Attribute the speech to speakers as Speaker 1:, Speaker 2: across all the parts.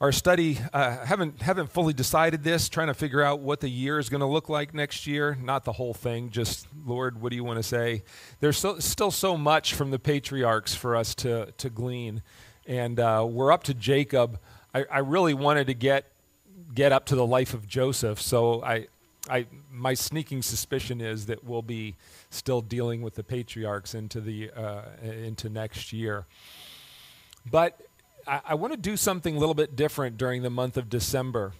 Speaker 1: our study uh, haven't haven't fully decided this trying to figure out what the year is going to look like next year. Not the whole thing just lord what do you want to say? There's so, still so much from the patriarchs for us to to glean. And uh, we're up to jacob. I, I really wanted to get get up to the life of joseph so i I, my sneaking suspicion is that we'll be still dealing with the patriarchs into the uh, into next year. But I, I want to do something a little bit different during the month of December.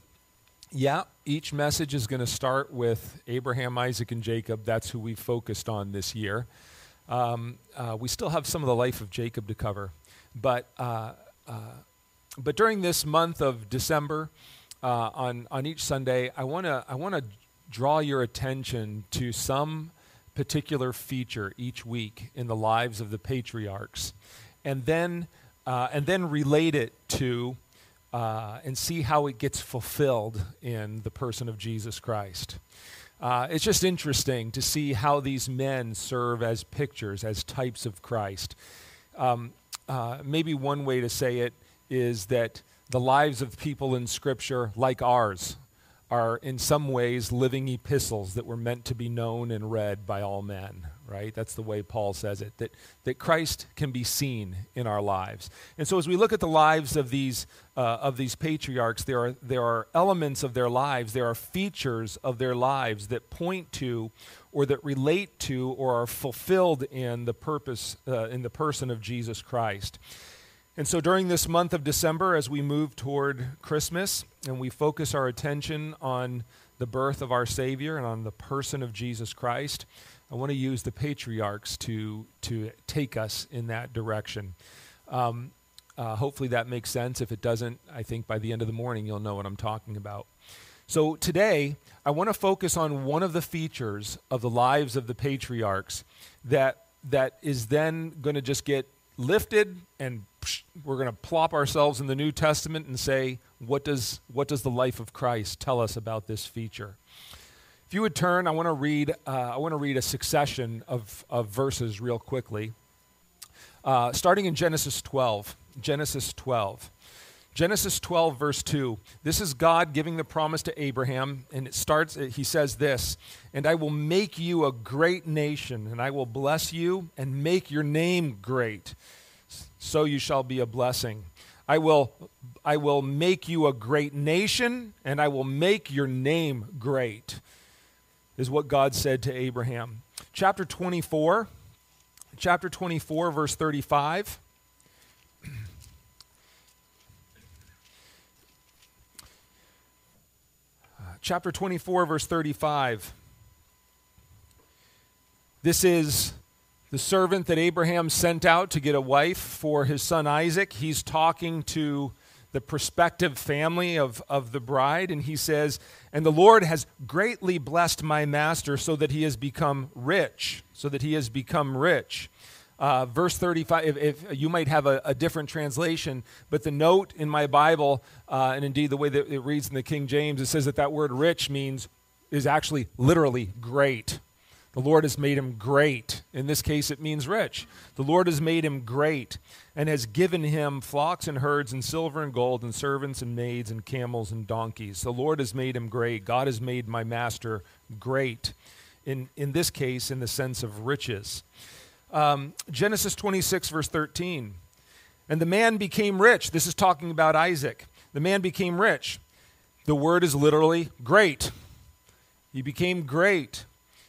Speaker 1: Yeah, each message is going to start with Abraham, Isaac, and Jacob. That's who we focused on this year. Um, uh, we still have some of the life of Jacob to cover, but uh, uh, but during this month of December, uh, on on each Sunday, I want to I want to draw your attention to some particular feature each week in the lives of the patriarchs, and then uh, and then relate it to uh, and see how it gets fulfilled in the person of Jesus Christ. Uh, it's just interesting to see how these men serve as pictures, as types of Christ. Um, uh, maybe one way to say it is that the lives of people in Scripture, like ours, are in some ways living epistles that were meant to be known and read by all men right? That's the way paul says it that, that christ can be seen in our lives. And so as we look at the lives of these uh, of these patriarchs there are there are elements of their lives there are features of their lives that point to or that relate to or are fulfilled in the purpose uh, in the person of jesus christ. And so during this month of December, as we move toward Christmas and we focus our attention on the birth of our Savior and on the person of Jesus Christ, I want to use the patriarchs to, to take us in that direction. Um, uh, hopefully that makes sense. If it doesn't, I think by the end of the morning you'll know what I'm talking about. So today, I want to focus on one of the features of the lives of the patriarchs that, that is then going to just get lifted and we're going to plop ourselves in the New Testament and say, what does, what does the life of Christ tell us about this feature? If you would turn, I want to read, uh, I want to read a succession of, of verses real quickly. Uh, starting in Genesis 12. Genesis 12. Genesis 12, verse 2. This is God giving the promise to Abraham, and it starts, he says this And I will make you a great nation, and I will bless you and make your name great, so you shall be a blessing. I will, I will make you a great nation, and I will make your name great, is what God said to Abraham. Chapter 24, chapter 24, verse 35. chapter 24, verse 35. This is the servant that Abraham sent out to get a wife for his son Isaac. He's talking to the prospective family of, of the bride, and he says, And the Lord has greatly blessed my master so that he has become rich, so that he has become rich. Uh, verse 35, if, if, you might have a, a, different translation, but the note in my Bible, uh, and indeed the way that it reads in the King James, it says that that word rich means, is actually literally great. The Lord has made him great. In this case, it means rich. The Lord has made him great and has given him flocks and herds and silver and gold and servants and maids and camels and donkeys. The Lord has made him great. God has made my master great. In, in this case, in the sense of riches. Um, Genesis 26, verse 13. And the man became rich. This is talking about Isaac. The man became rich. The word is literally great. He became great.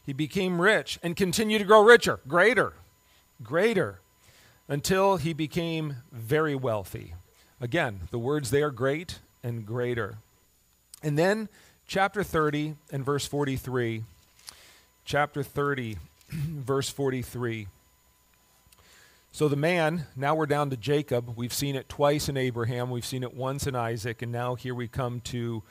Speaker 1: He became rich and continued to grow richer, greater, greater, until he became very wealthy. Again, the words they are great and greater. And then, chapter 30 and verse 43. Chapter 30, verse 43. So the man, now we're down to Jacob. We've seen it twice in Abraham, we've seen it once in Isaac, and now here we come to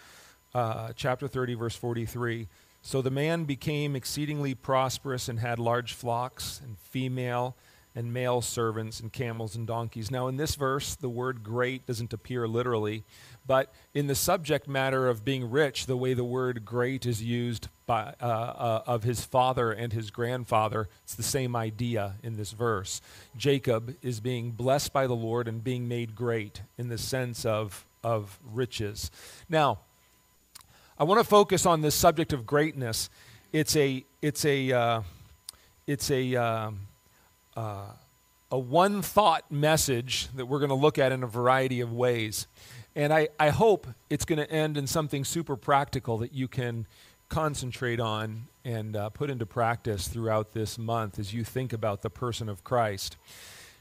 Speaker 1: uh, chapter 30, verse 43. So the man became exceedingly prosperous and had large flocks and female and male servants and camels and donkeys. Now, in this verse, the word great doesn't appear literally, but in the subject matter of being rich, the way the word great is used by, uh, uh, of his father and his grandfather, it's the same idea in this verse. Jacob is being blessed by the Lord and being made great in the sense of, of riches. Now, I want to focus on this subject of greatness. It's a, it's a, uh, it's a, um, uh, a one thought message that we're going to look at in a variety of ways. And I, I hope it's going to end in something super practical that you can concentrate on and uh, put into practice throughout this month as you think about the person of Christ.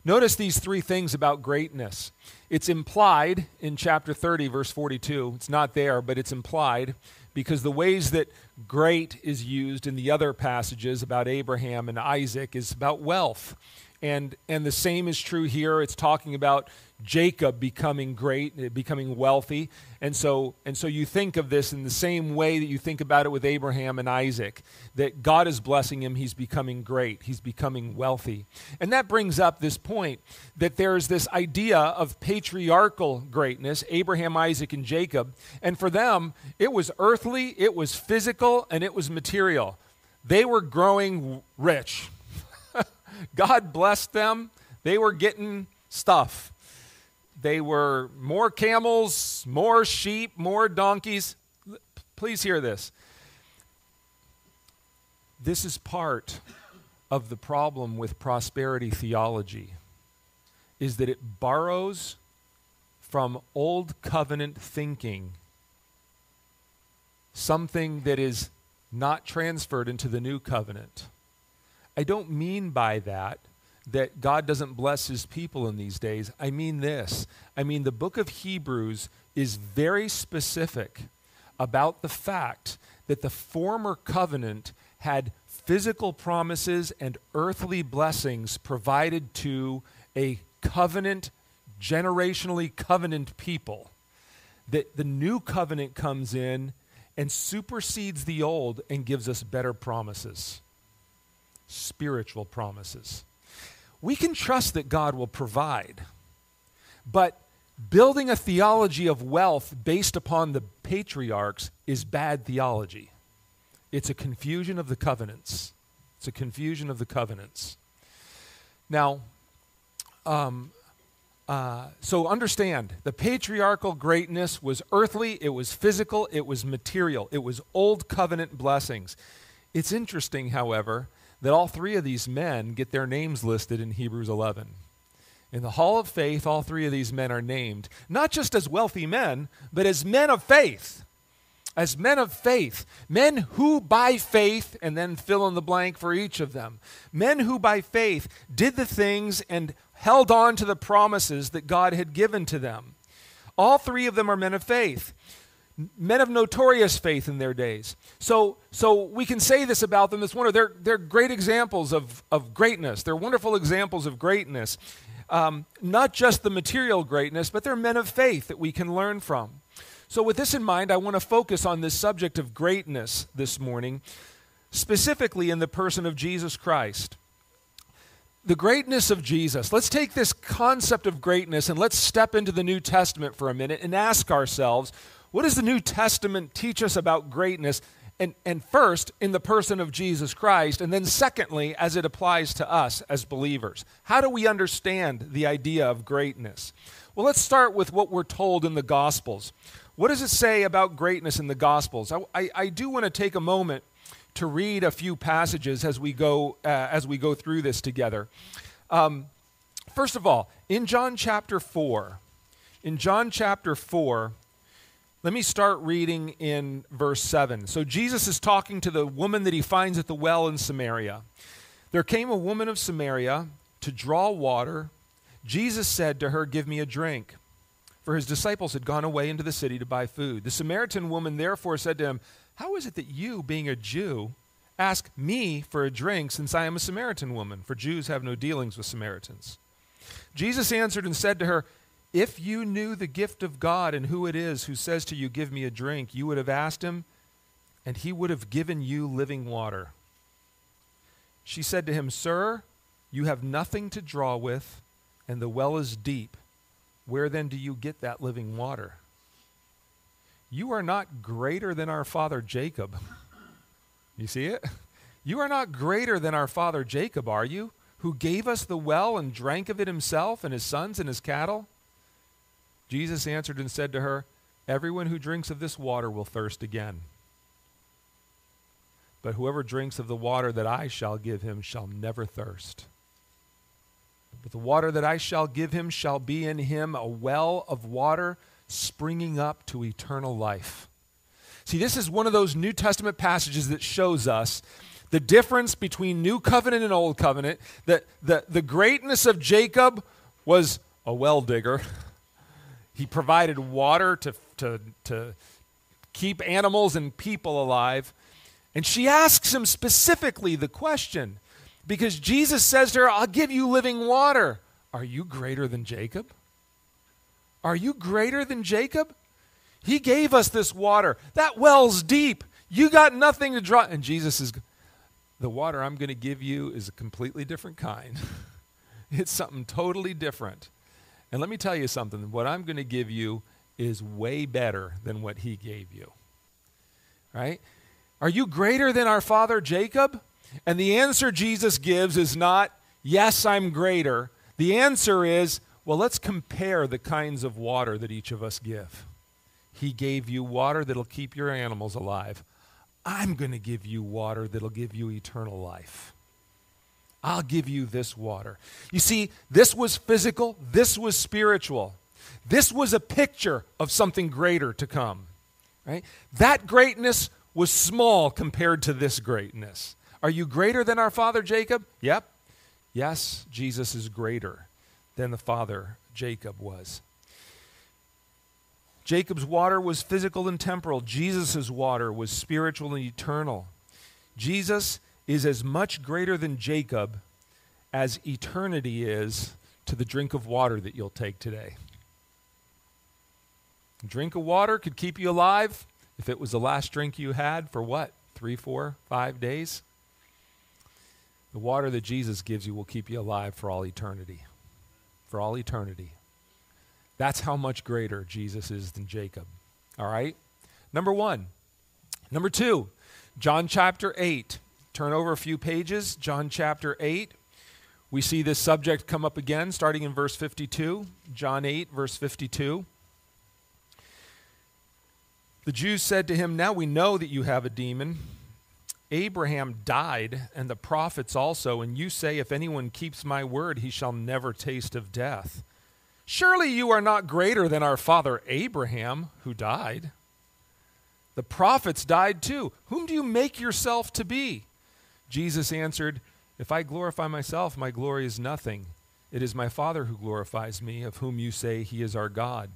Speaker 1: Notice these three things about greatness. It's implied in chapter 30, verse 42. It's not there, but it's implied because the ways that great is used in the other passages about Abraham and Isaac is about wealth. And, and the same is true here. It's talking about Jacob becoming great, eh, becoming wealthy. And so, and so you think of this in the same way that you think about it with Abraham and Isaac, that God is blessing him, he's becoming great, he's becoming wealthy. And that brings up this point that there's this idea of patriarchal greatness, Abraham, Isaac, and Jacob. And for them, it was earthly, it was physical, and it was material. They were growing rich. God blessed them. They were getting stuff. They were more camels, more sheep, more donkeys. Please hear this. This is part of the problem with prosperity theology is that it borrows from old covenant thinking something that is not transferred into the new covenant. I don't mean by that that God doesn't bless his people in these days. I mean this. I mean, the book of Hebrews is very specific about the fact that the former covenant had physical promises and earthly blessings provided to a covenant, generationally covenant people. That the new covenant comes in and supersedes the old and gives us better promises spiritual promises. We can trust that God will provide, but building a theology of wealth based upon the patriarchs is bad theology. It's a confusion of the covenants. It's a confusion of the covenants. Now, um, uh, so understand the patriarchal greatness was earthly, it was physical, it was material, it was old covenant blessings. It's interesting, however, that all three of these men get their names listed in Hebrews 11. In the hall of faith, all three of these men are named, not just as wealthy men, but as men of faith. As men of faith. Men who by faith, and then fill in the blank for each of them. Men who by faith did the things and held on to the promises that God had given to them. All three of them are men of faith men of notorious faith in their days. So, so we can say this about them. It's one of they're, they're great examples of, of greatness. They're wonderful examples of greatness. Um, not just the material greatness, but they're men of faith that we can learn from. So, with this in mind, I want to focus on this subject of greatness this morning, specifically in the person of Jesus Christ. The greatness of Jesus. Let's take this concept of greatness and let's step into the New Testament for a minute and ask ourselves what does the New Testament teach us about greatness? And, and first, in the person of Jesus Christ, and then secondly, as it applies to us as believers. How do we understand the idea of greatness? Well, let's start with what we're told in the Gospels. What does it say about greatness in the Gospels? I, I, I do want to take a moment to read a few passages as we go, uh, as we go through this together. Um, first of all, in John chapter 4, in John chapter 4, let me start reading in verse 7. So Jesus is talking to the woman that he finds at the well in Samaria. There came a woman of Samaria to draw water. Jesus said to her, Give me a drink. For his disciples had gone away into the city to buy food. The Samaritan woman therefore said to him, How is it that you, being a Jew, ask me for a drink, since I am a Samaritan woman? For Jews have no dealings with Samaritans. Jesus answered and said to her, if you knew the gift of God and who it is who says to you, Give me a drink, you would have asked him, and he would have given you living water. She said to him, Sir, you have nothing to draw with, and the well is deep. Where then do you get that living water? You are not greater than our father Jacob. You see it? You are not greater than our father Jacob, are you? Who gave us the well and drank of it himself and his sons and his cattle? Jesus answered and said to her, Everyone who drinks of this water will thirst again. But whoever drinks of the water that I shall give him shall never thirst. But the water that I shall give him shall be in him a well of water springing up to eternal life. See, this is one of those New Testament passages that shows us the difference between New Covenant and Old Covenant. That the, the greatness of Jacob was a well digger. He provided water to, to, to keep animals and people alive. And she asks him specifically the question because Jesus says to her, I'll give you living water. Are you greater than Jacob? Are you greater than Jacob? He gave us this water. That well's deep. You got nothing to draw. And Jesus is, the water I'm going to give you is a completely different kind. it's something totally different. And let me tell you something what I'm going to give you is way better than what he gave you. Right? Are you greater than our father Jacob? And the answer Jesus gives is not, yes, I'm greater. The answer is, well, let's compare the kinds of water that each of us give. He gave you water that'll keep your animals alive. I'm going to give you water that'll give you eternal life. I'll give you this water. You see, this was physical, this was spiritual. This was a picture of something greater to come. Right? That greatness was small compared to this greatness. Are you greater than our father Jacob? Yep. Yes, Jesus is greater than the father Jacob was. Jacob's water was physical and temporal. Jesus' water was spiritual and eternal. Jesus is as much greater than Jacob as eternity is to the drink of water that you'll take today. A drink of water could keep you alive if it was the last drink you had for what? Three, four, five days? The water that Jesus gives you will keep you alive for all eternity. For all eternity. That's how much greater Jesus is than Jacob. All right? Number one. Number two, John chapter 8. Turn over a few pages. John chapter 8. We see this subject come up again starting in verse 52. John 8, verse 52. The Jews said to him, Now we know that you have a demon. Abraham died, and the prophets also, and you say, If anyone keeps my word, he shall never taste of death. Surely you are not greater than our father Abraham, who died. The prophets died too. Whom do you make yourself to be? Jesus answered, If I glorify myself, my glory is nothing. It is my Father who glorifies me, of whom you say he is our God.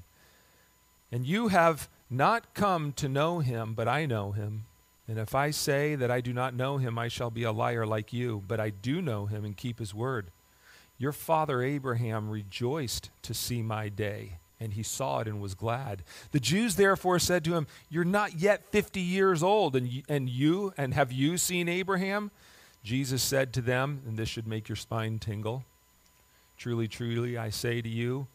Speaker 1: And you have not come to know him, but I know him. And if I say that I do not know him, I shall be a liar like you, but I do know him and keep his word. Your father Abraham rejoiced to see my day, and he saw it and was glad. The Jews therefore said to him, You're not yet 50 years old, and and you, and have you seen Abraham? Jesus said to them, and this should make your spine tingle Truly, truly, I say to you,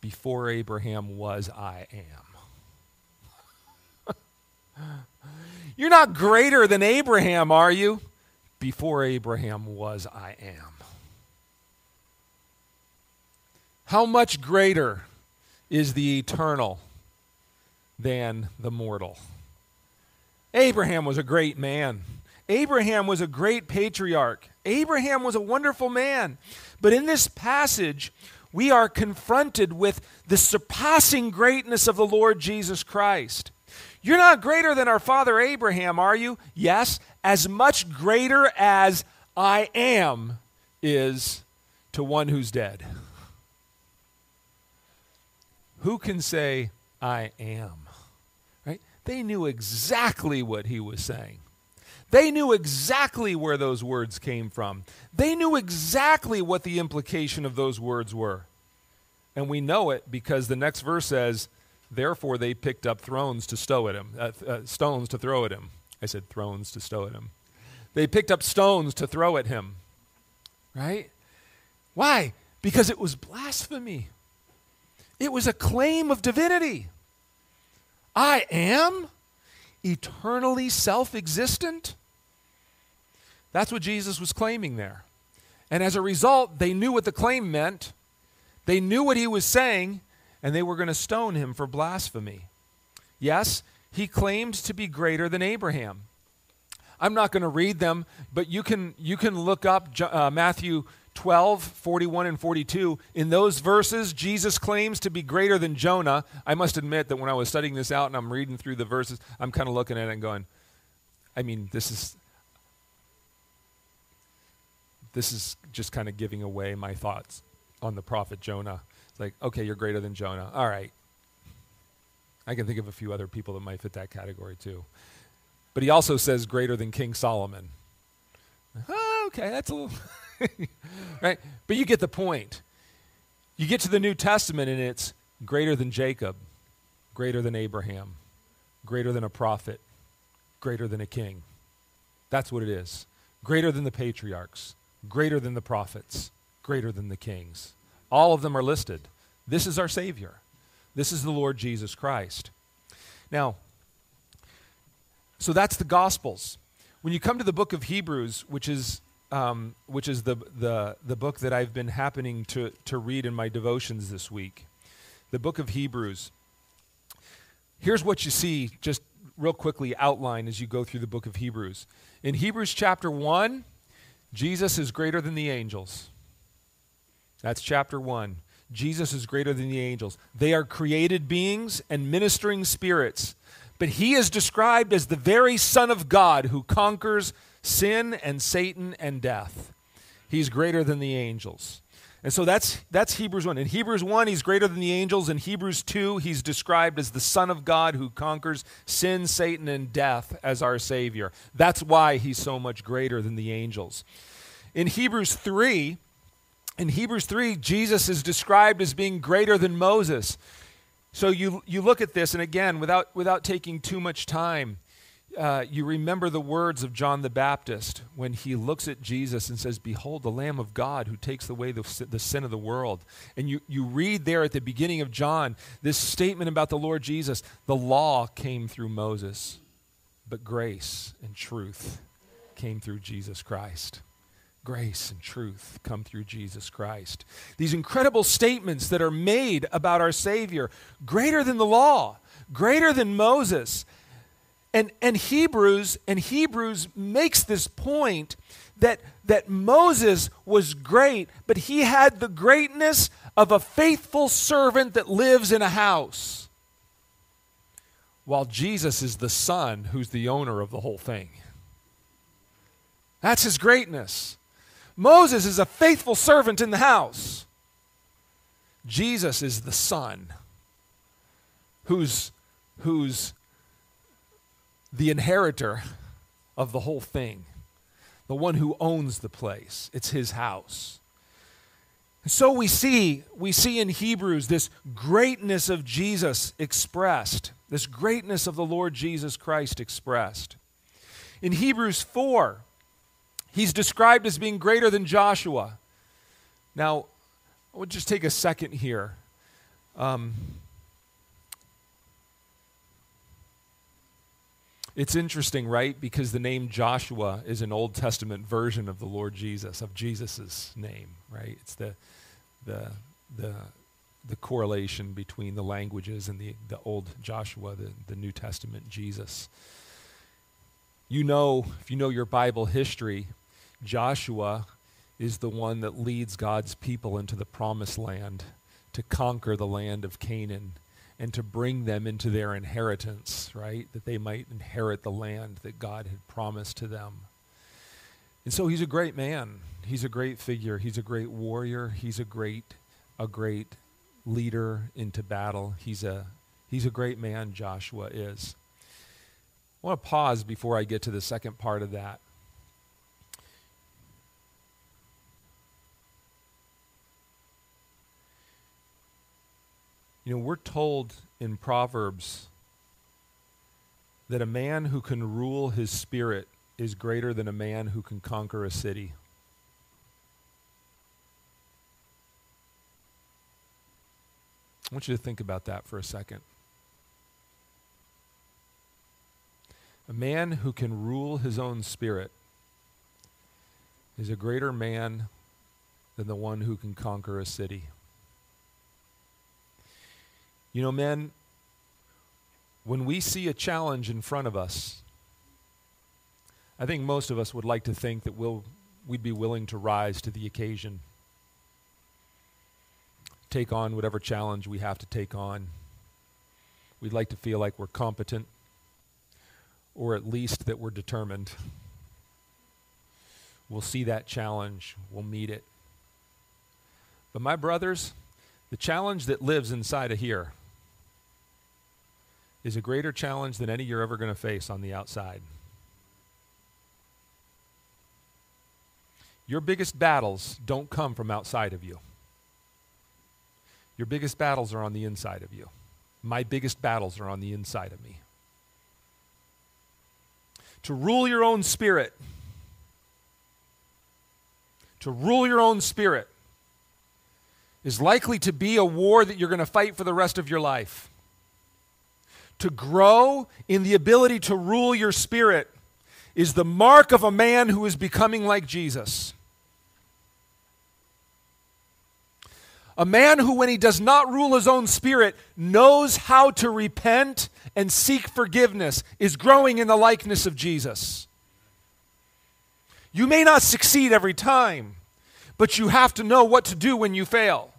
Speaker 1: before Abraham was, I am. You're not greater than Abraham, are you? Before Abraham was, I am. How much greater is the eternal than the mortal? Abraham was a great man. Abraham was a great patriarch. Abraham was a wonderful man. But in this passage, we are confronted with the surpassing greatness of the Lord Jesus Christ. You're not greater than our father Abraham, are you? Yes, as much greater as I am is to one who's dead. Who can say, I am? Right? They knew exactly what he was saying. They knew exactly where those words came from. They knew exactly what the implication of those words were. And we know it because the next verse says, Therefore they picked up thrones to stow at him, uh, uh, stones to throw at him. I said thrones to stow at him. They picked up stones to throw at him. Right? Why? Because it was blasphemy. It was a claim of divinity. I am eternally self existent. That's what Jesus was claiming there. And as a result, they knew what the claim meant, they knew what he was saying, and they were going to stone him for blasphemy. Yes, he claimed to be greater than Abraham. I'm not going to read them, but you can, you can look up uh, Matthew 12, 41, and 42. In those verses, Jesus claims to be greater than Jonah. I must admit that when I was studying this out and I'm reading through the verses, I'm kind of looking at it and going, I mean, this is. This is just kind of giving away my thoughts on the prophet Jonah. It's like, okay, you're greater than Jonah. All right. I can think of a few other people that might fit that category too. But he also says greater than King Solomon. Oh, okay, that's a little. right? But you get the point. You get to the New Testament and it's greater than Jacob, greater than Abraham, greater than a prophet, greater than a king. That's what it is. Greater than the patriarchs, greater than the prophets, greater than the kings. All of them are listed. This is our Savior. This is the Lord Jesus Christ. Now, so that's the Gospels. When you come to the book of Hebrews, which is um, which is the, the, the book that I've been happening to, to read in my devotions this week, the book of Hebrews. Here's what you see, just real quickly outline as you go through the book of Hebrews. In Hebrews chapter 1, Jesus is greater than the angels. That's chapter 1. Jesus is greater than the angels. They are created beings and ministering spirits, but he is described as the very Son of God who conquers sin and Satan and death. He's greater than the angels. And so that's, that's Hebrews 1. In Hebrews 1, he's greater than the angels. In Hebrews 2, he's described as the Son of God who conquers sin, Satan, and death as our Savior. That's why he's so much greater than the angels. In Hebrews 3, in Hebrews 3, Jesus is described as being greater than Moses. So you, you look at this, and again, without, without taking too much time, uh, you remember the words of John the Baptist when he looks at Jesus and says, Behold, the Lamb of God who takes away the, the sin of the world. And you, you read there at the beginning of John this statement about the Lord Jesus the law came through Moses, but grace and truth came through Jesus Christ. Grace and truth come through Jesus Christ. These incredible statements that are made about our Savior, greater than the law, greater than Moses and, and Hebrews and Hebrews makes this point that, that Moses was great, but he had the greatness of a faithful servant that lives in a house. While Jesus is the son who's the owner of the whole thing. That's his greatness. Moses is a faithful servant in the house. Jesus is the son who's, who's the inheritor of the whole thing, the one who owns the place. It's his house. So we see, we see in Hebrews this greatness of Jesus expressed, this greatness of the Lord Jesus Christ expressed. In Hebrews 4, he's described as being greater than Joshua. Now, I would just take a second here. Um, It's interesting, right? Because the name Joshua is an Old Testament version of the Lord Jesus, of Jesus' name, right? It's the, the, the, the correlation between the languages and the, the Old Joshua, the, the New Testament Jesus. You know, if you know your Bible history, Joshua is the one that leads God's people into the promised land to conquer the land of Canaan and to bring them into their inheritance, right? That they might inherit the land that God had promised to them. And so he's a great man. He's a great figure. He's a great warrior. He's a great a great leader into battle. He's a he's a great man Joshua is. I want to pause before I get to the second part of that. You know, we're told in Proverbs that a man who can rule his spirit is greater than a man who can conquer a city. I want you to think about that for a second. A man who can rule his own spirit is a greater man than the one who can conquer a city. You know, men, when we see a challenge in front of us, I think most of us would like to think that we'll, we'd be willing to rise to the occasion, take on whatever challenge we have to take on. We'd like to feel like we're competent, or at least that we're determined. We'll see that challenge, we'll meet it. But, my brothers, the challenge that lives inside of here is a greater challenge than any you're ever going to face on the outside. Your biggest battles don't come from outside of you. Your biggest battles are on the inside of you. My biggest battles are on the inside of me. To rule your own spirit, to rule your own spirit, is likely to be a war that you're going to fight for the rest of your life. To grow in the ability to rule your spirit is the mark of a man who is becoming like Jesus. A man who, when he does not rule his own spirit, knows how to repent and seek forgiveness, is growing in the likeness of Jesus. You may not succeed every time, but you have to know what to do when you fail.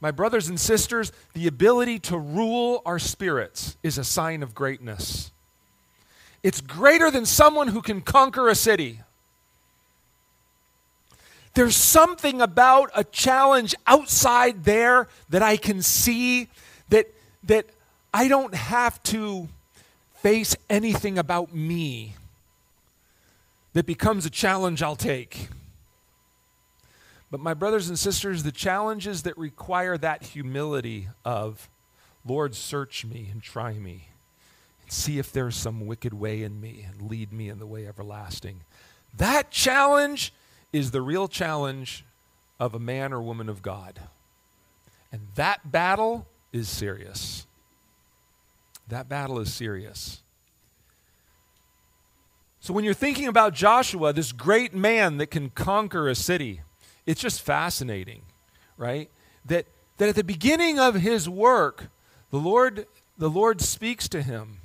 Speaker 1: My brothers and sisters, the ability to rule our spirits is a sign of greatness. It's greater than someone who can conquer a city. There's something about a challenge outside there that I can see that, that I don't have to face anything about me that becomes a challenge I'll take. But, my brothers and sisters, the challenges that require that humility of, Lord, search me and try me, and see if there's some wicked way in me, and lead me in the way everlasting. That challenge is the real challenge of a man or woman of God. And that battle is serious. That battle is serious. So when you're thinking about Joshua, this great man that can conquer a city, it's just fascinating, right? That, that at the beginning of his work, the Lord, the Lord speaks to him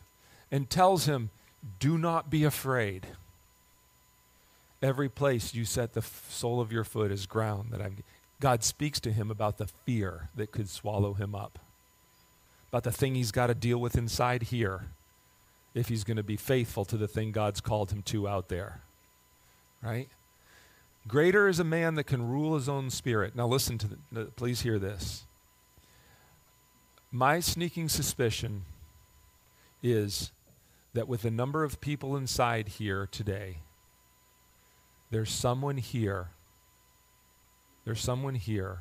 Speaker 1: and tells him, Do not be afraid. Every place you set the sole of your foot is ground that I'm. God speaks to him about the fear that could swallow him up, about the thing he's got to deal with inside here if he's going to be faithful to the thing God's called him to out there. Right? Greater is a man that can rule his own spirit. Now, listen to the, please hear this. My sneaking suspicion is that with the number of people inside here today, there's someone here, there's someone here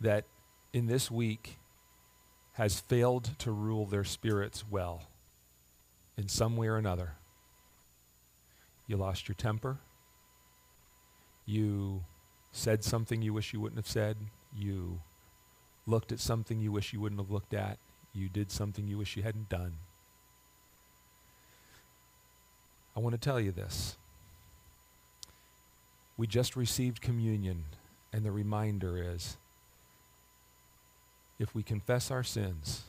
Speaker 1: that in this week has failed to rule their spirits well in some way or another. You lost your temper. You said something you wish you wouldn't have said. You looked at something you wish you wouldn't have looked at. You did something you wish you hadn't done. I want to tell you this. We just received communion, and the reminder is if we confess our sins,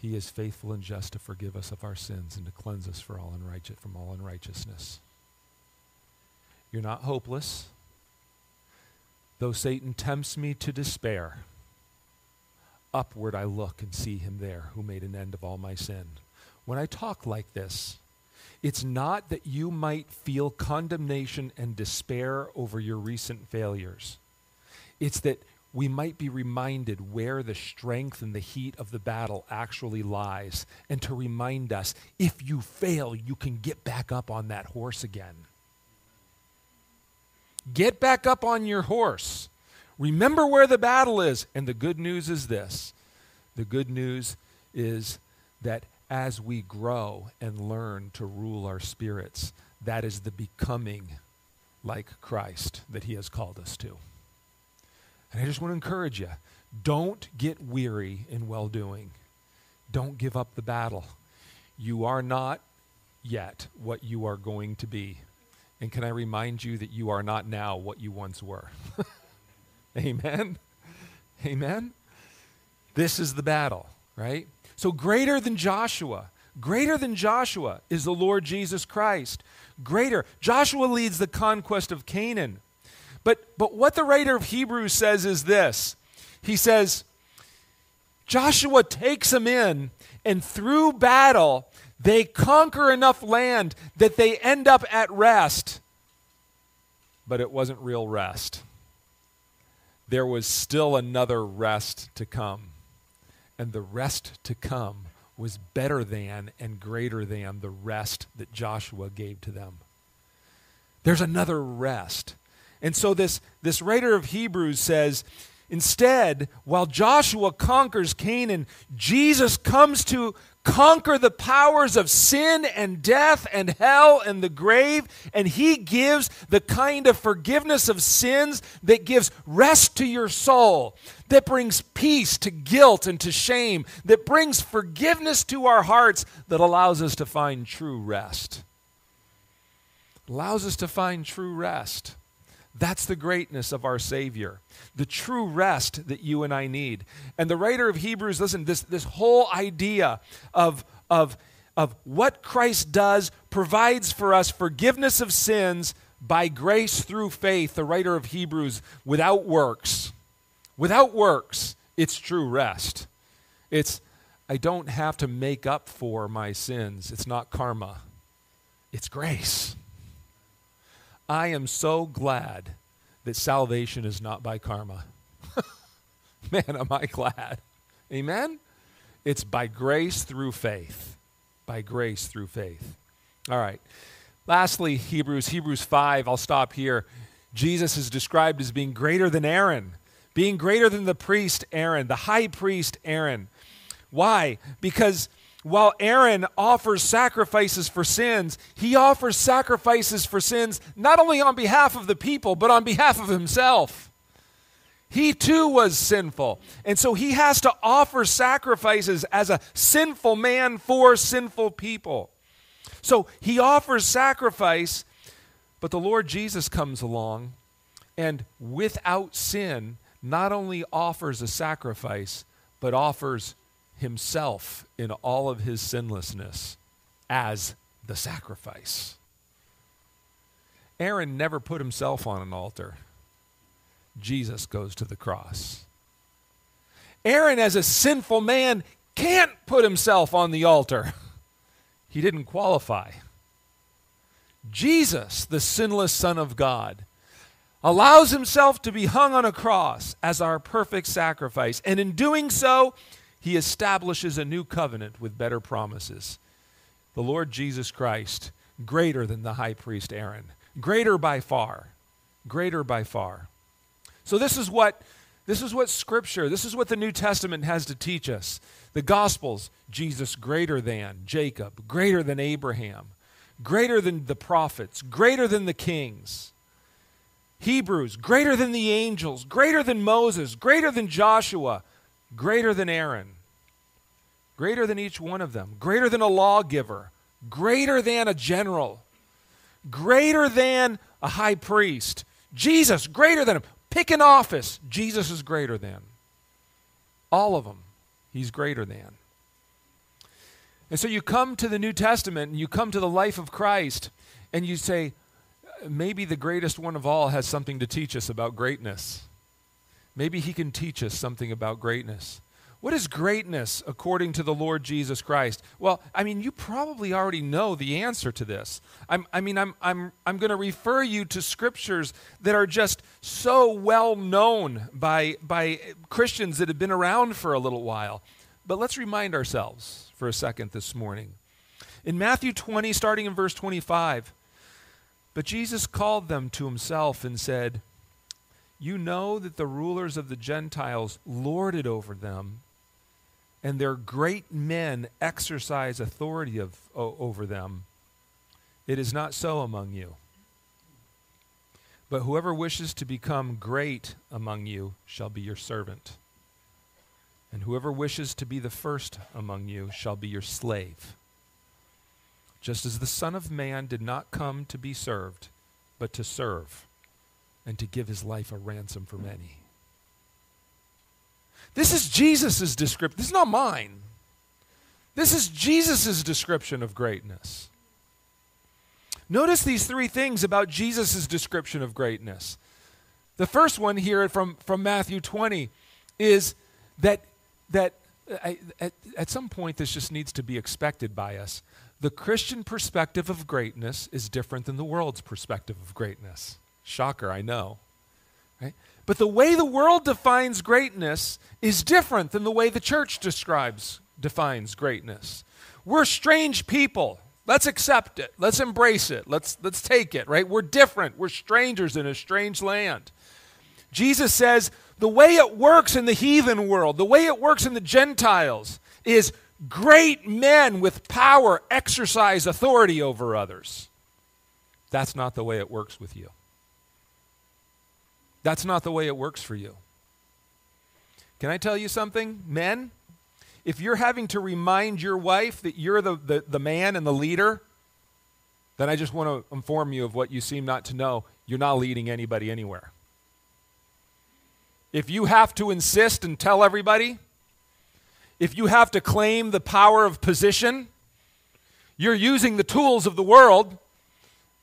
Speaker 1: he is faithful and just to forgive us of our sins and to cleanse us all unrighteous, from all unrighteousness. You're not hopeless. Though Satan tempts me to despair, upward I look and see him there who made an end of all my sin. When I talk like this, it's not that you might feel condemnation and despair over your recent failures. It's that we might be reminded where the strength and the heat of the battle actually lies, and to remind us if you fail, you can get back up on that horse again. Get back up on your horse. Remember where the battle is. And the good news is this the good news is that as we grow and learn to rule our spirits, that is the becoming like Christ that He has called us to. And I just want to encourage you don't get weary in well doing, don't give up the battle. You are not yet what you are going to be. And can I remind you that you are not now what you once were? Amen. Amen. This is the battle, right? So, greater than Joshua, greater than Joshua is the Lord Jesus Christ. Greater. Joshua leads the conquest of Canaan. But, but what the writer of Hebrews says is this He says, Joshua takes them in, and through battle, they conquer enough land that they end up at rest. But it wasn't real rest. There was still another rest to come. And the rest to come was better than and greater than the rest that Joshua gave to them. There's another rest. And so this, this writer of Hebrews says, instead, while Joshua conquers Canaan, Jesus comes to conquer the powers of sin and death and hell and the grave, and he gives the kind of forgiveness of sins that gives rest to your soul, that brings peace to guilt and to shame, that brings forgiveness to our hearts, that allows us to find true rest. Allows us to find true rest. That's the greatness of our Savior, the true rest that you and I need. And the writer of Hebrews, listen, this, this whole idea of, of, of what Christ does provides for us forgiveness of sins by grace through faith, the writer of Hebrews, without works. Without works, it's true rest. It's, I don't have to make up for my sins. It's not karma, it's grace. I am so glad that salvation is not by karma. Man, am I glad. Amen? It's by grace through faith. By grace through faith. All right. Lastly, Hebrews, Hebrews 5, I'll stop here. Jesus is described as being greater than Aaron, being greater than the priest Aaron, the high priest Aaron. Why? Because while Aaron offers sacrifices for sins, he offers sacrifices for sins not only on behalf of the people, but on behalf of himself. He too was sinful. And so he has to offer sacrifices as a sinful man for sinful people. So he offers sacrifice, but the Lord Jesus comes along and without sin not only offers a sacrifice, but offers himself in all of his sinlessness as the sacrifice. Aaron never put himself on an altar. Jesus goes to the cross. Aaron, as a sinful man, can't put himself on the altar. He didn't qualify. Jesus, the sinless Son of God, allows himself to be hung on a cross as our perfect sacrifice. And in doing so, he establishes a new covenant with better promises. The Lord Jesus Christ, greater than the high priest Aaron, greater by far, greater by far. So this is what this is what scripture, this is what the New Testament has to teach us. The gospels, Jesus greater than Jacob, greater than Abraham, greater than the prophets, greater than the kings. Hebrews, greater than the angels, greater than Moses, greater than Joshua, greater than Aaron, greater than each one of them, greater than a lawgiver, greater than a general, greater than a high priest. Jesus, greater than him. Pick an office, Jesus is greater than. All of them, he's greater than. And so you come to the New Testament and you come to the life of Christ and you say, maybe the greatest one of all has something to teach us about greatness. Maybe he can teach us something about greatness. What is greatness according to the Lord Jesus Christ? Well, I mean, you probably already know the answer to this. I'm, i mean, I'm, I'm, I'm going to refer you to scriptures that are just so well known by, by Christians that have been around for a little while. But let's remind ourselves for a second this morning. In Matthew 20, starting in verse 25, but Jesus called them to himself and said, you know that the rulers of the Gentiles lord it over them, and their great men exercise authority of, o- over them. It is not so among you. But whoever wishes to become great among you shall be your servant. And whoever wishes to be the first among you shall be your slave. Just as the Son of Man did not come to be served, but to serve and to give his life a ransom for many. This is Jesus' description. This is not mine. This is Jesus' description of greatness. Notice these three things about Jesus' description of greatness. The first one here from, from Matthew 20 is that, that uh, I, at, at some point this just needs to be expected by us. The Christian perspective of greatness is different than the world's perspective of greatness. Shocker, I know. Right? But the way the world defines greatness is different than the way the church describes defines greatness. We're strange people. Let's accept it. Let's embrace it. Let's, let's take it, right? We're different. We're strangers in a strange land. Jesus says the way it works in the heathen world, the way it works in the Gentiles, is great men with power exercise authority over others. That's not the way it works with you. That's not the way it works for you. Can I tell you something, men? If you're having to remind your wife that you're the, the, the man and the leader, then I just want to inform you of what you seem not to know. You're not leading anybody anywhere. If you have to insist and tell everybody, if you have to claim the power of position, you're using the tools of the world.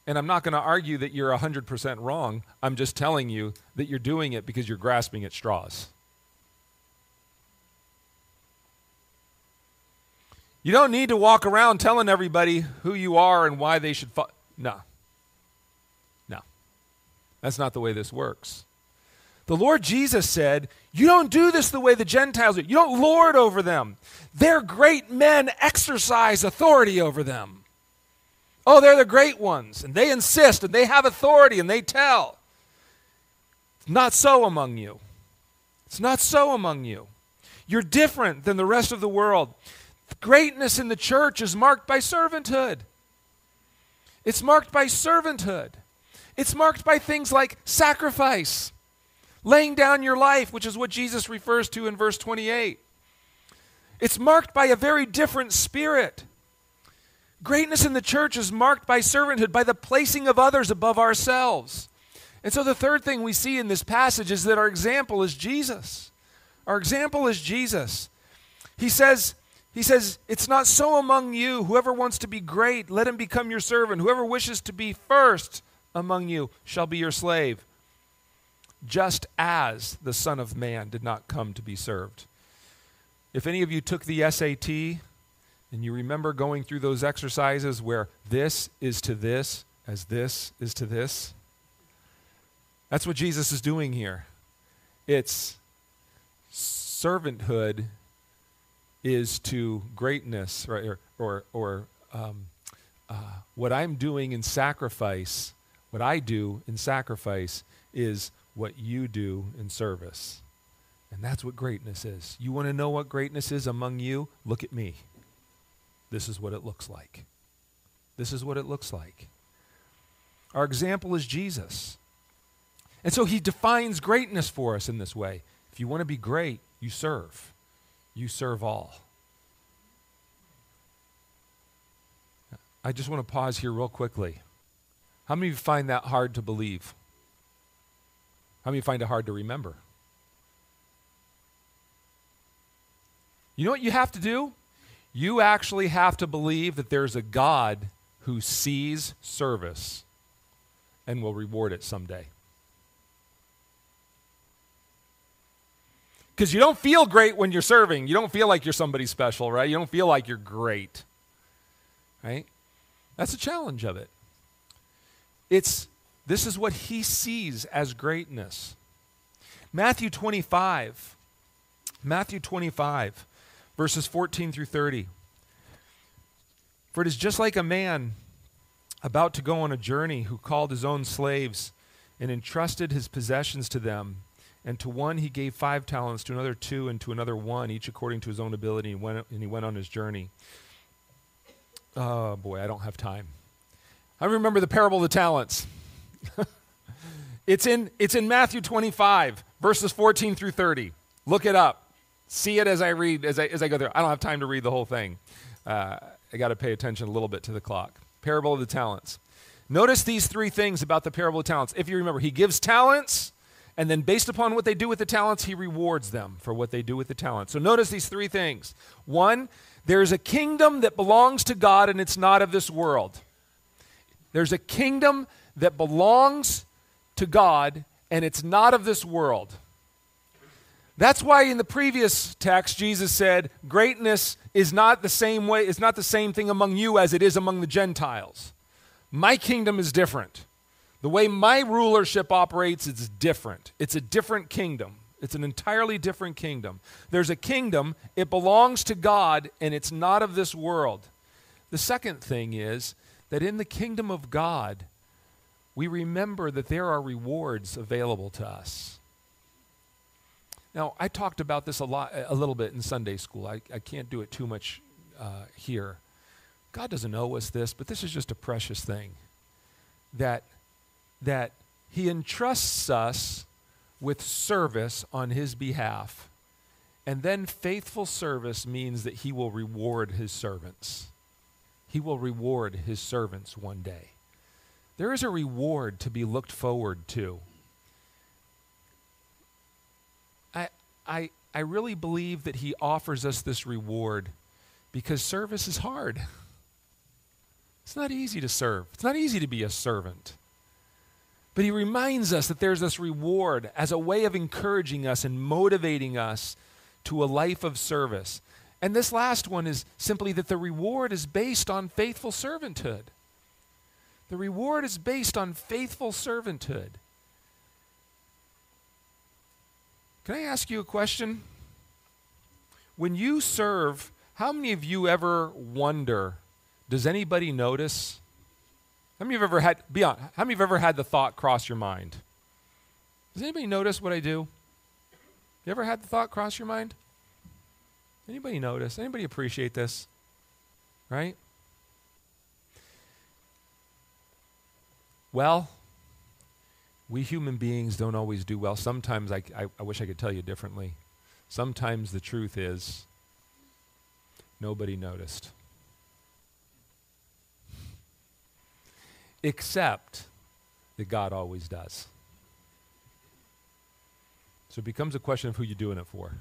Speaker 1: And I'm not going to argue that you're 100% wrong. I'm just telling you that you're doing it because you're grasping at straws. You don't need to walk around telling everybody who you are and why they should follow. No. No. That's not the way this works. The Lord Jesus said, You don't do this the way the Gentiles do. You don't lord over them. Their great men exercise authority over them. Oh, they're the great ones, and they insist, and they have authority, and they tell. It's not so among you. It's not so among you. You're different than the rest of the world. Greatness in the church is marked by servanthood. It's marked by servanthood. It's marked by things like sacrifice, laying down your life, which is what Jesus refers to in verse 28. It's marked by a very different spirit. Greatness in the church is marked by servanthood, by the placing of others above ourselves. And so the third thing we see in this passage is that our example is Jesus. Our example is Jesus. He says, he says, It's not so among you. Whoever wants to be great, let him become your servant. Whoever wishes to be first among you shall be your slave. Just as the Son of Man did not come to be served. If any of you took the SAT and you remember going through those exercises where this is to this as this is to this, that's what Jesus is doing here. It's servanthood is to greatness, right? Or, or, or um, uh, what I'm doing in sacrifice, what I do in sacrifice is what you do in service. And that's what greatness is. You want to know what greatness is among you? Look at me. This is what it looks like. This is what it looks like. Our example is Jesus. And so he defines greatness for us in this way. If you want to be great, you serve you serve all. I just want to pause here real quickly. How many of you find that hard to believe? How many find it hard to remember? You know what you have to do? You actually have to believe that there's a God who sees service and will reward it someday. Because you don't feel great when you're serving. You don't feel like you're somebody special, right? You don't feel like you're great, right? That's the challenge of it. It's this is what he sees as greatness. Matthew 25, Matthew 25, verses 14 through 30. For it is just like a man about to go on a journey who called his own slaves and entrusted his possessions to them. And to one he gave five talents, to another two, and to another one, each according to his own ability, and, went, and he went on his journey. Oh boy, I don't have time. I remember the parable of the talents. it's, in, it's in Matthew 25, verses 14 through 30. Look it up. See it as I read, as I, as I go through. I don't have time to read the whole thing. Uh, I got to pay attention a little bit to the clock. Parable of the talents. Notice these three things about the parable of talents. If you remember, he gives talents And then, based upon what they do with the talents, he rewards them for what they do with the talents. So, notice these three things. One, there's a kingdom that belongs to God and it's not of this world. There's a kingdom that belongs to God and it's not of this world. That's why in the previous text Jesus said, greatness is not the same way, it's not the same thing among you as it is among the Gentiles. My kingdom is different. The way my rulership operates is different. It's a different kingdom. It's an entirely different kingdom. There's a kingdom, it belongs to God, and it's not of this world. The second thing is that in the kingdom of God, we remember that there are rewards available to us. Now, I talked about this a lot, a little bit in Sunday school. I, I can't do it too much uh, here. God doesn't owe us this, but this is just a precious thing. That that He entrusts us with service on His behalf, and then faithful service means that He will reward His servants. He will reward His servants one day. There is a reward to be looked forward to. I, I really believe that he offers us this reward because service is hard. It's not easy to serve, it's not easy to be a servant. But he reminds us that there's this reward as a way of encouraging us and motivating us to a life of service. And this last one is simply that the reward is based on faithful servanthood. The reward is based on faithful servanthood. Can I ask you a question? When you serve, how many of you ever wonder, does anybody notice? How many of you ever had, beyond how many of you ever had the thought cross your mind? Does anybody notice what I do? You ever had the thought cross your mind? Anybody notice? Anybody appreciate this? Right? Well, we human beings don't always do well. Sometimes I, I, I, wish I could tell you differently. Sometimes the truth is nobody noticed. Except that God always does. So it becomes a question of who you're doing it for.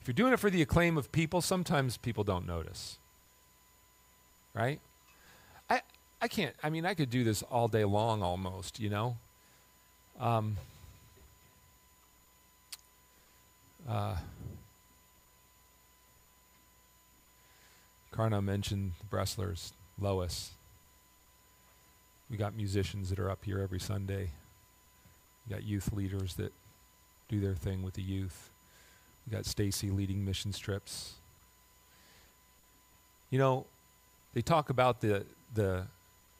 Speaker 1: If you're doing it for the acclaim of people, sometimes people don't notice. Right? I can't, I mean, I could do this all day long almost, you know? Um, uh, Karna mentioned the Bresslers, Lois. We got musicians that are up here every Sunday. We got youth leaders that do their thing with the youth. We got Stacy leading mission trips. You know, they talk about the the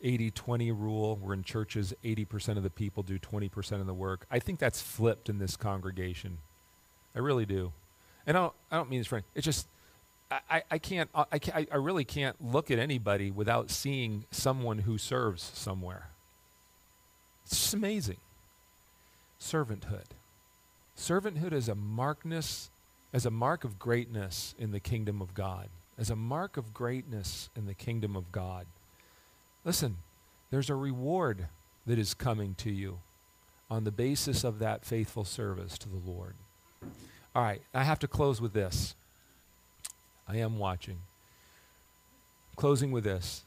Speaker 1: 80 20 rule where in churches 80% of the people do 20% of the work. I think that's flipped in this congregation. I really do. And I don't, I don't mean this friend. It's just, I, I can't, I, can't, I really can't look at anybody without seeing someone who serves somewhere. It's just amazing. Servanthood. Servanthood is a markness, as a mark of greatness in the kingdom of God. As a mark of greatness in the kingdom of God. Listen, there's a reward that is coming to you on the basis of that faithful service to the Lord. All right, I have to close with this. I am watching. Closing with this.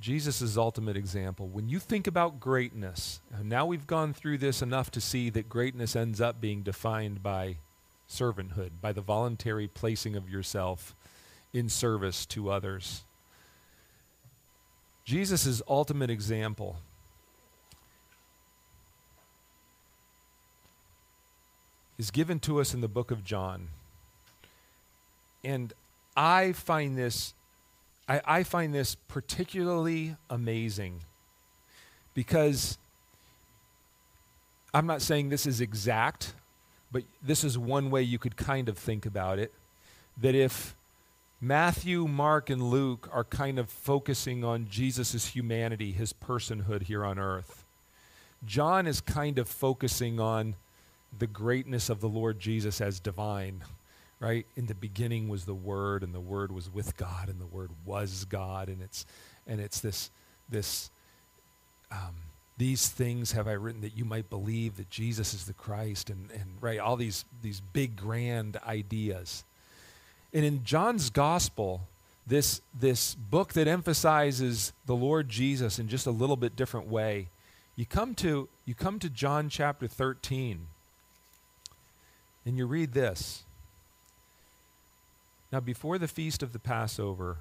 Speaker 1: Jesus' ultimate example. When you think about greatness, and now we've gone through this enough to see that greatness ends up being defined by servanthood, by the voluntary placing of yourself in service to others. Jesus' ultimate example is given to us in the book of John. And I find this I, I find this particularly amazing because I'm not saying this is exact, but this is one way you could kind of think about it. That if Matthew, Mark, and Luke are kind of focusing on Jesus' humanity, his personhood here on earth. John is kind of focusing on the greatness of the Lord Jesus as divine, right? In the beginning was the Word, and the Word was with God, and the Word was God, and it's and it's this this um, these things have I written that you might believe that Jesus is the Christ and, and right, all these, these big grand ideas. And in John's gospel, this, this book that emphasizes the Lord Jesus in just a little bit different way, you come to, you come to John chapter 13 and you read this. Now, before the feast of the Passover,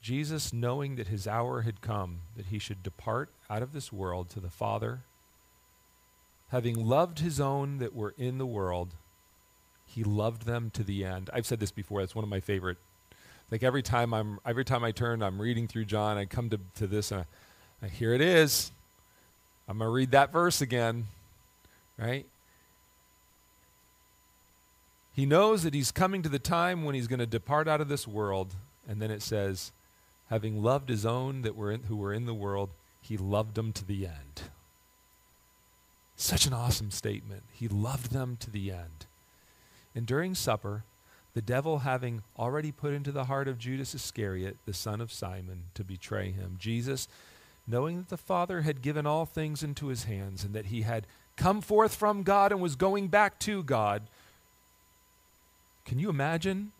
Speaker 1: Jesus, knowing that his hour had come, that he should depart out of this world to the Father, having loved his own that were in the world, he loved them to the end. I've said this before, that's one of my favorite. Like every time I'm every time I turn, I'm reading through John, I come to, to this and I, I, here it is. I'm gonna read that verse again. Right? He knows that he's coming to the time when he's going to depart out of this world, and then it says, having loved his own that were in, who were in the world, he loved them to the end. Such an awesome statement. He loved them to the end. And during supper, the devil having already put into the heart of Judas Iscariot, the son of Simon, to betray him, Jesus, knowing that the Father had given all things into his hands and that he had come forth from God and was going back to God, can you imagine?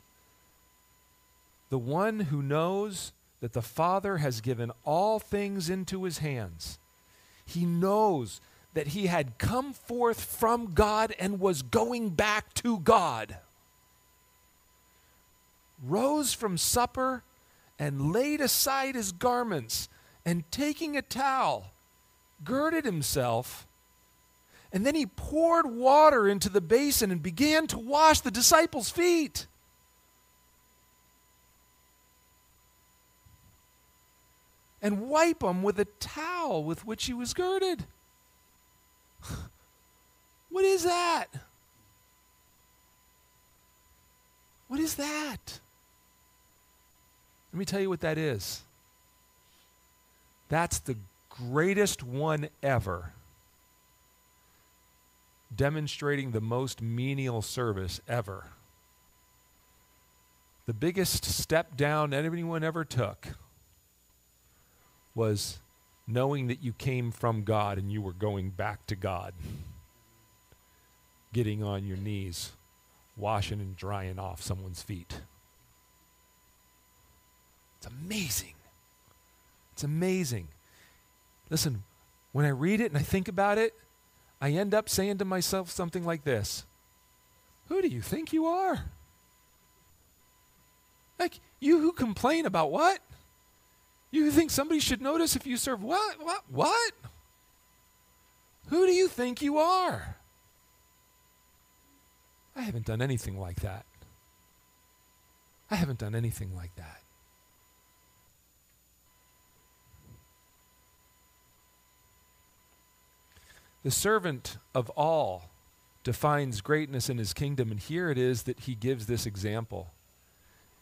Speaker 1: The one who knows that the Father has given all things into his hands. He knows that he had come forth from God and was going back to God. Rose from supper and laid aside his garments, and taking a towel, girded himself. And then he poured water into the basin and began to wash the disciples' feet. and wipe them with a towel with which he was girded. what is that? What is that? Let me tell you what that is. That's the greatest one ever, demonstrating the most menial service ever. The biggest step down anyone ever took was knowing that you came from God and you were going back to God. Getting on your knees, washing and drying off someone's feet. It's amazing. It's amazing. Listen, when I read it and I think about it, I end up saying to myself something like this Who do you think you are? Like, you who complain about what? You think somebody should notice if you serve what? What? What? Who do you think you are? I haven't done anything like that. I haven't done anything like that. The servant of all defines greatness in his kingdom, and here it is that he gives this example.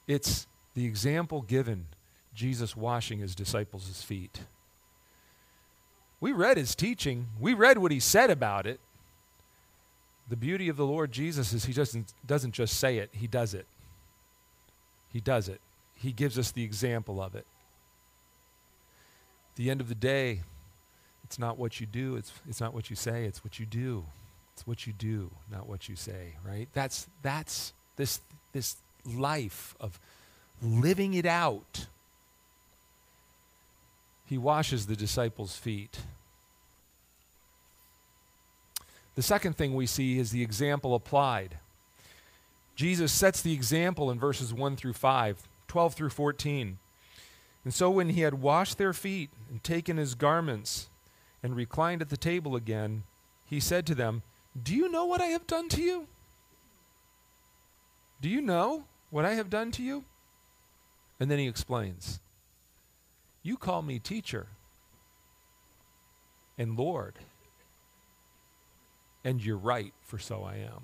Speaker 1: It's the example given Jesus washing his disciples' feet. We read his teaching, we read what he said about it. The beauty of the Lord Jesus is he doesn't, doesn't just say it, he does it. He does it. He gives us the example of it. At the end of the day, it's not what you do, it's, it's not what you say, it's what you do. It's what you do, not what you say, right? That's, that's this, this life of living it out he washes the disciples' feet. The second thing we see is the example applied. Jesus sets the example in verses 1 through 5, 12 through 14. And so when he had washed their feet and taken his garments and reclined at the table again, he said to them, Do you know what I have done to you? Do you know what I have done to you? And then he explains. You call me teacher and Lord, and you're right, for so I am.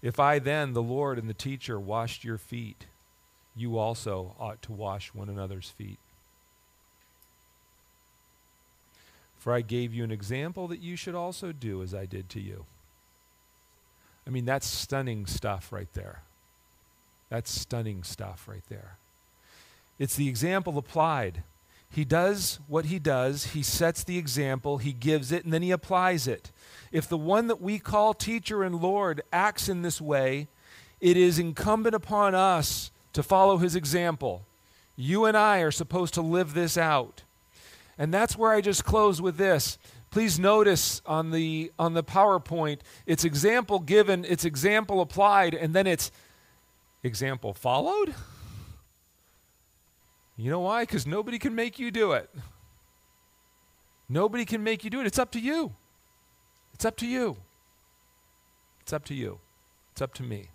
Speaker 1: If I then, the Lord and the teacher, washed your feet, you also ought to wash one another's feet. For I gave you an example that you should also do as I did to you. I mean, that's stunning stuff right there. That's stunning stuff right there. It's the example applied. He does what he does, he sets the example, he gives it, and then he applies it. If the one that we call teacher and Lord acts in this way, it is incumbent upon us to follow his example. You and I are supposed to live this out. And that's where I just close with this. Please notice on the on the PowerPoint, it's example given, it's example applied, and then it's example followed. You know why? Because nobody can make you do it. Nobody can make you do it. It's up to you. It's up to you. It's up to you. It's up to me.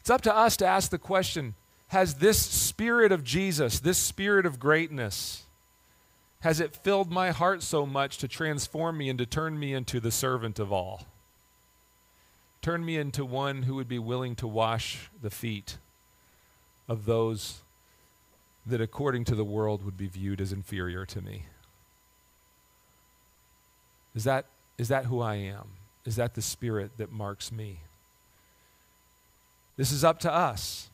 Speaker 1: It's up to us to ask the question Has this spirit of Jesus, this spirit of greatness, has it filled my heart so much to transform me and to turn me into the servant of all? Turn me into one who would be willing to wash the feet of those that, according to the world, would be viewed as inferior to me. Is that, is that who I am? Is that the spirit that marks me? This is up to us.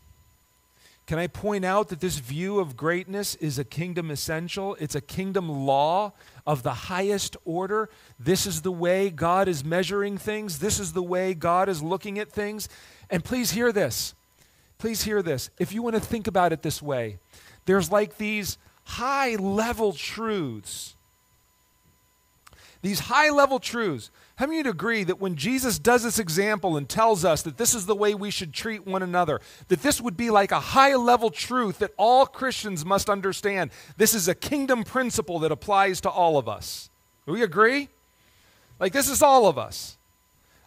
Speaker 1: Can I point out that this view of greatness is a kingdom essential? It's a kingdom law of the highest order. This is the way God is measuring things, this is the way God is looking at things. And please hear this. Please hear this. If you want to think about it this way, there's like these high level truths. These high level truths. How many of you agree that when Jesus does this example and tells us that this is the way we should treat one another, that this would be like a high level truth that all Christians must understand? This is a kingdom principle that applies to all of us. Do we agree? Like, this is all of us.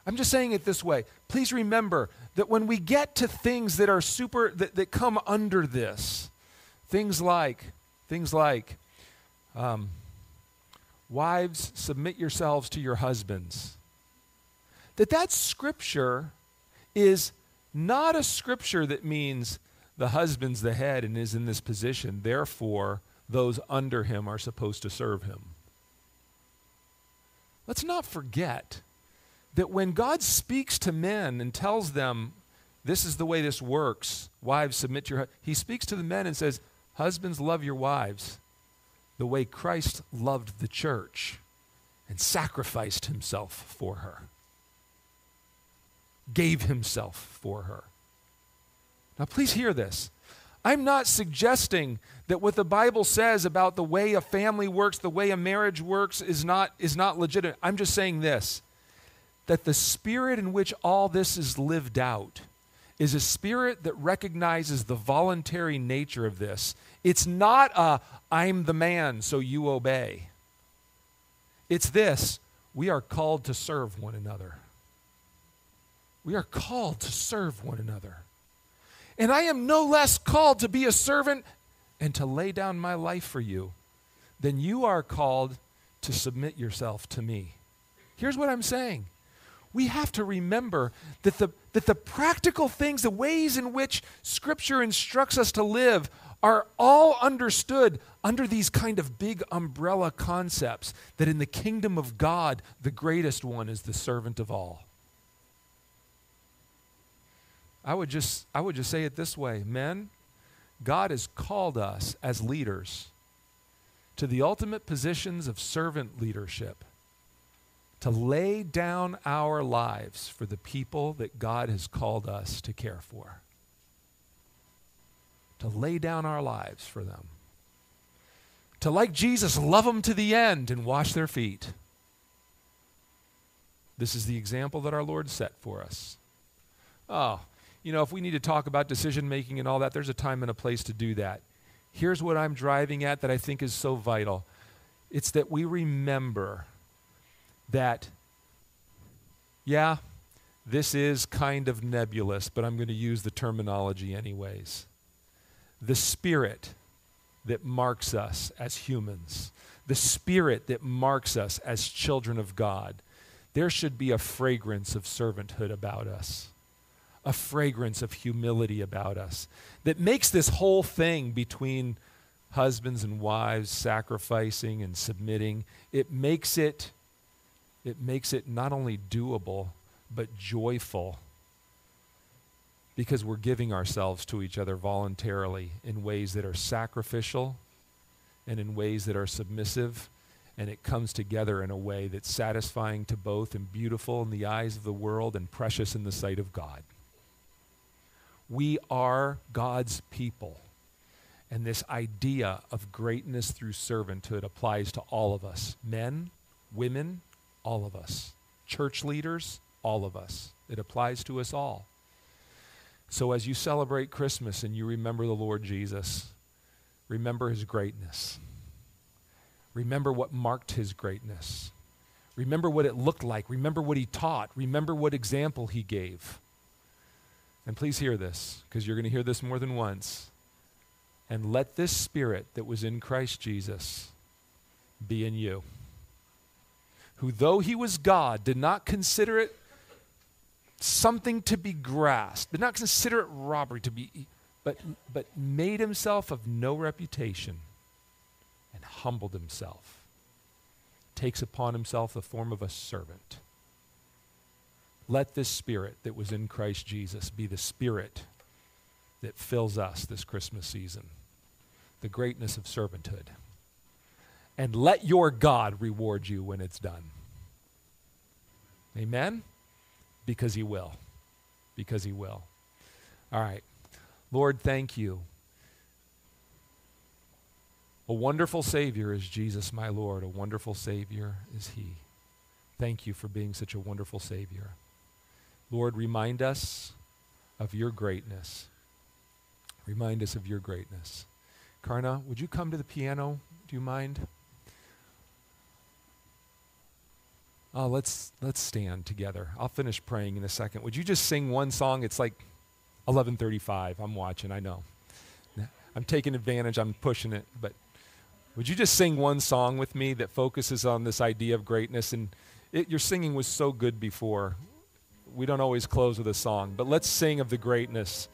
Speaker 1: I'm just saying it this way. Please remember that when we get to things that are super, that, that come under this, Things like, things like, um, wives, submit yourselves to your husbands. That that scripture is not a scripture that means the husband's the head and is in this position, therefore those under him are supposed to serve him. Let's not forget that when God speaks to men and tells them, this is the way this works, wives submit your he speaks to the men and says, Husbands, love your wives the way Christ loved the church and sacrificed himself for her, gave himself for her. Now, please hear this. I'm not suggesting that what the Bible says about the way a family works, the way a marriage works, is not, is not legitimate. I'm just saying this that the spirit in which all this is lived out is a spirit that recognizes the voluntary nature of this. It's not a, I'm the man, so you obey. It's this we are called to serve one another. We are called to serve one another. And I am no less called to be a servant and to lay down my life for you than you are called to submit yourself to me. Here's what I'm saying we have to remember that the, that the practical things, the ways in which Scripture instructs us to live, are all understood under these kind of big umbrella concepts that in the kingdom of God, the greatest one is the servant of all. I would just, I would just say it this way men, God has called us as leaders to the ultimate positions of servant leadership to lay down our lives for the people that God has called us to care for. To lay down our lives for them. To, like Jesus, love them to the end and wash their feet. This is the example that our Lord set for us. Oh, you know, if we need to talk about decision making and all that, there's a time and a place to do that. Here's what I'm driving at that I think is so vital it's that we remember that, yeah, this is kind of nebulous, but I'm going to use the terminology anyways. The spirit that marks us as humans, the spirit that marks us as children of God, there should be a fragrance of servanthood about us, a fragrance of humility about us that makes this whole thing between husbands and wives sacrificing and submitting, it makes it it makes it not only doable, but joyful because we're giving ourselves to each other voluntarily in ways that are sacrificial and in ways that are submissive, and it comes together in a way that's satisfying to both and beautiful in the eyes of the world and precious in the sight of God. We are God's people. And this idea of greatness through servanthood applies to all of us men, women, all of us. Church leaders, all of us. It applies to us all. So as you celebrate Christmas and you remember the Lord Jesus, remember his greatness. Remember what marked his greatness. Remember what it looked like. Remember what he taught. Remember what example he gave. And please hear this, because you're going to hear this more than once. And let this spirit that was in Christ Jesus be in you, who, though he was God, did not consider it something to be grasped, did not consider it robbery to be, but, but made himself of no reputation and humbled himself, takes upon himself the form of a servant. Let this spirit that was in Christ Jesus be the spirit that fills us this Christmas season the greatness of servanthood. And let your God reward you when it's done. Amen? Because he will. Because he will. All right. Lord, thank you. A wonderful Savior is Jesus, my Lord. A wonderful Savior is He. Thank you for being such a wonderful Savior. Lord, remind us of your greatness. Remind us of your greatness. Karna, would you come to the piano? Do you mind? Oh, let's let's stand together. I'll finish praying in a second. Would you just sing one song? It's like 11:35. I'm watching. I know. I'm taking advantage. I'm pushing it, but would you just sing one song with me that focuses on this idea of greatness? And it, your singing was so good before. We don't always close with a song, but let's sing of the greatness